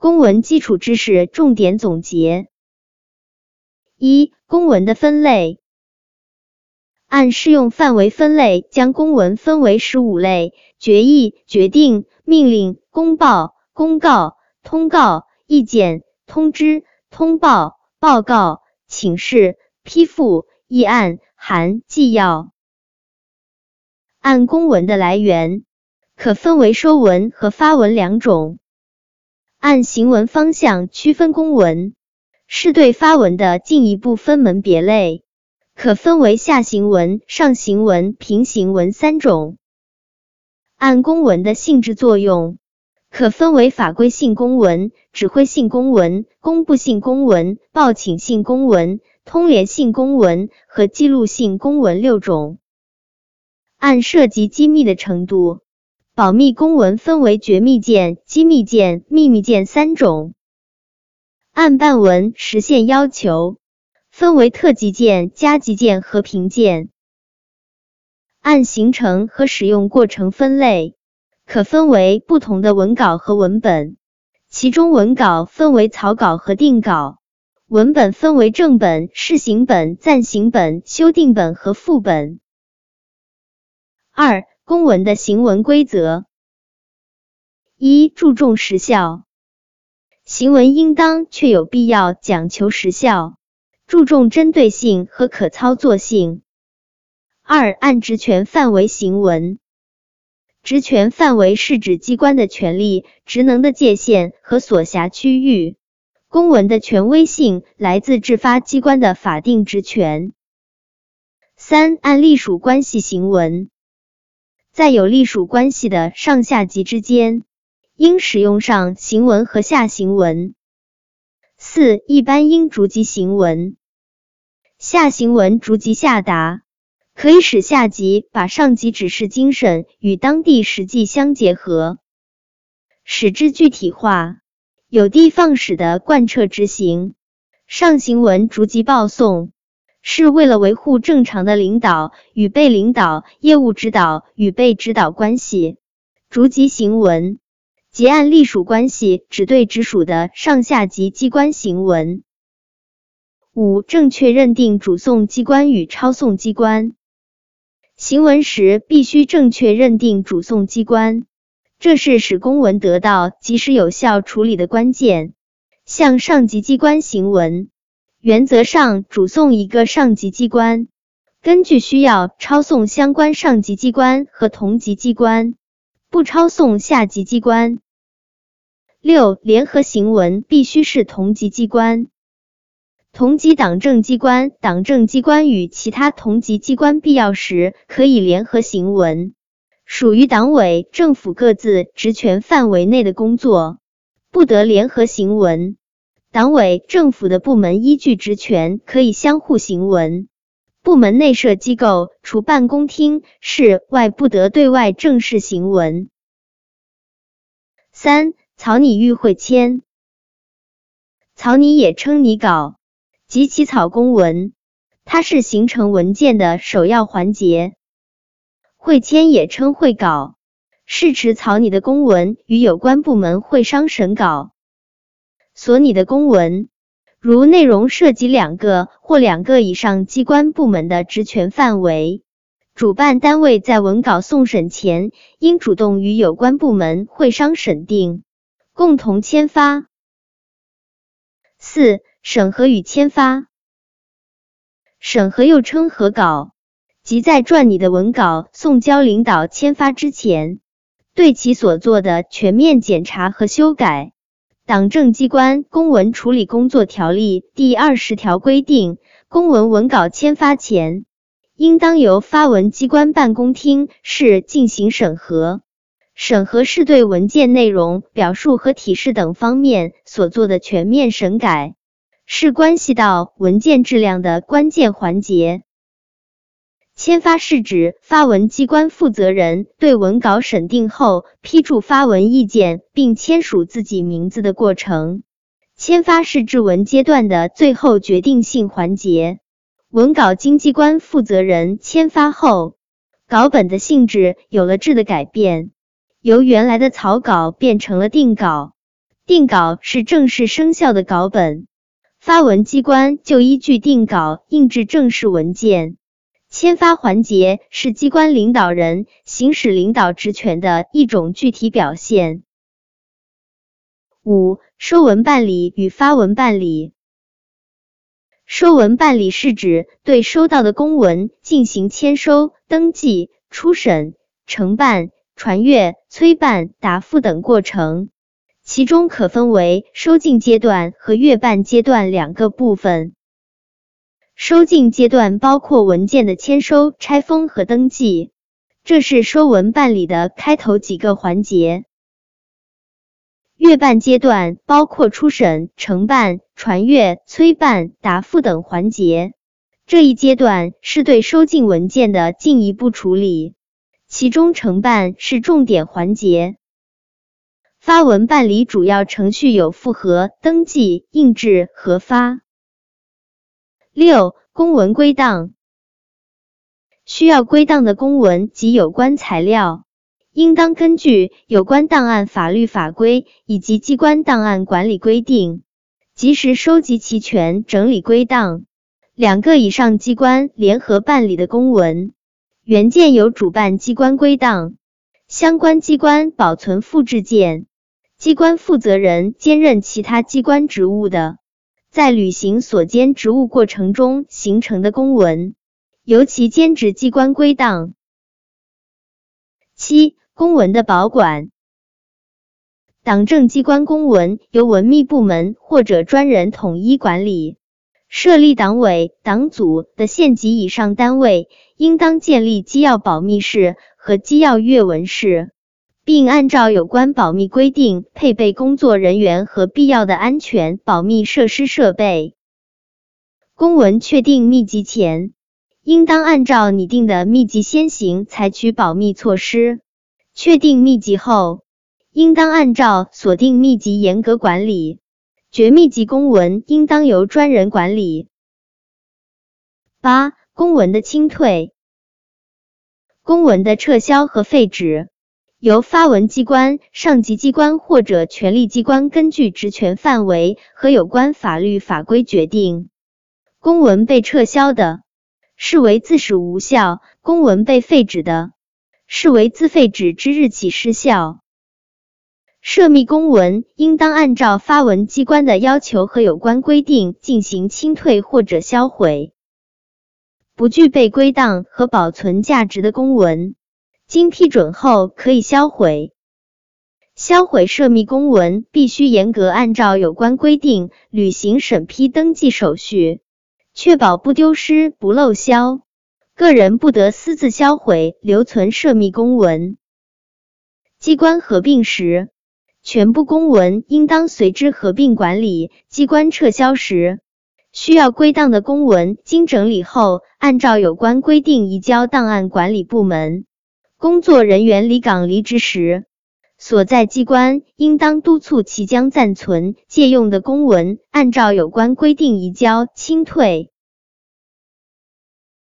公文基础知识重点总结：一、公文的分类。按适用范围分类，将公文分为十五类：决议、决定、命令、公报、公告、通告、意见、通知、通报、报告、请示、批复、议案、函、纪要。按公文的来源，可分为收文和发文两种。按行文方向区分公文，是对发文的进一步分门别类，可分为下行文、上行文、平行文三种。按公文的性质作用，可分为法规性公文、指挥性公文、公布性公文、报请性公文、通联性公文和记录性公文六种。按涉及机密的程度。保密公文分为绝密件、机密件、秘密件三种。按办文实现要求，分为特级件、加急件和平件。按形成和使用过程分类，可分为不同的文稿和文本。其中文稿分为草稿和定稿，文本分为正本、试行本、暂行本、修订本和副本。二。公文的行文规则：一、注重时效，行文应当确有必要，讲求时效，注重针对性和可操作性。二、按职权范围行文，职权范围是指机关的权力、职能的界限和所辖区域。公文的权威性来自制发机关的法定职权。三、按隶属关系行文。在有隶属关系的上下级之间，应使用上行文和下行文。四、一般应逐级行文，下行文逐级下达，可以使下级把上级指示精神与当地实际相结合，使之具体化，有的放矢的贯彻执行。上行文逐级报送。是为了维护正常的领导与被领导、业务指导与被指导关系。逐级行文，即按隶属关系只对直属的上下级机关行文。五、正确认定主送机关与抄送机关。行文时必须正确认定主送机关，这是使公文得到及时有效处理的关键。向上级机关行文。原则上，主送一个上级机关，根据需要抄送相关上级机关和同级机关，不抄送下级机关。六、联合行文必须是同级机关、同级党政机关、党政机关与其他同级机关必要时可以联合行文。属于党委政府各自职权范围内的工作，不得联合行文。党委政府的部门依据职权可以相互行文，部门内设机构除办公厅室外，不得对外正式行文。三、草拟与会签，草拟也称拟稿及起草公文，它是形成文件的首要环节。会签也称会稿，是指草拟的公文与有关部门会商审稿。所拟的公文，如内容涉及两个或两个以上机关部门的职权范围，主办单位在文稿送审前，应主动与有关部门会商审定，共同签发。四、审核与签发。审核又称核稿，即在撰拟的文稿送交领导签发之前，对其所做的全面检查和修改。党政机关公文处理工作条例第二十条规定，公文文稿签发前，应当由发文机关办公厅室进行审核。审核是对文件内容、表述和体式等方面所做的全面审改，是关系到文件质量的关键环节。签发是指发文机关负责人对文稿审定后批注发文意见，并签署自己名字的过程。签发是制文阶段的最后决定性环节。文稿经机关负责人签发后，稿本的性质有了质的改变，由原来的草稿变成了定稿。定稿是正式生效的稿本，发文机关就依据定稿印制正式文件。签发环节是机关领导人行使领导职权的一种具体表现。五、收文办理与发文办理。收文办理是指对收到的公文进行签收、登记、初审、承办、传阅、催办、答复等过程，其中可分为收进阶段和阅办阶段两个部分。收进阶段包括文件的签收、拆封和登记，这是收文办理的开头几个环节。阅办阶段包括初审、承办、传阅、催办、答复等环节，这一阶段是对收进文件的进一步处理，其中承办是重点环节。发文办理主要程序有复核、登记、印制、核发。六、公文归档，需要归档的公文及有关材料，应当根据有关档案法律法规以及机关档案管理规定，及时收集齐全，整理归档。两个以上机关联合办理的公文原件由主办机关归档，相关机关保存复制件，机关负责人兼任其他机关职务的。在履行所兼职务过程中形成的公文，由其兼职机关归档。七、公文的保管。党政机关公文由文秘部门或者专人统一管理。设立党委、党组的县级以上单位，应当建立机要保密室和机要阅文室。并按照有关保密规定配备工作人员和必要的安全保密设施设备。公文确定密集前，应当按照拟定的密集先行采取保密措施；确定密集后，应当按照锁定密集严格管理。绝密集公文应当由专人管理。八、公文的清退、公文的撤销和废止。由发文机关、上级机关或者权力机关根据职权范围和有关法律法规决定。公文被撤销的，视为自始无效；公文被废止的，视为自废止之日起失效。涉密公文应当按照发文机关的要求和有关规定进行清退或者销毁。不具备归档和保存价值的公文。经批准后可以销毁。销毁涉密公文必须严格按照有关规定履行审批登记手续，确保不丢失、不漏销。个人不得私自销毁、留存涉密公文。机关合并时，全部公文应当随之合并管理。机关撤销时，需要归档的公文经整理后，按照有关规定移交档案管理部门。工作人员离岗离职时，所在机关应当督促其将暂存、借用的公文按照有关规定移交、清退。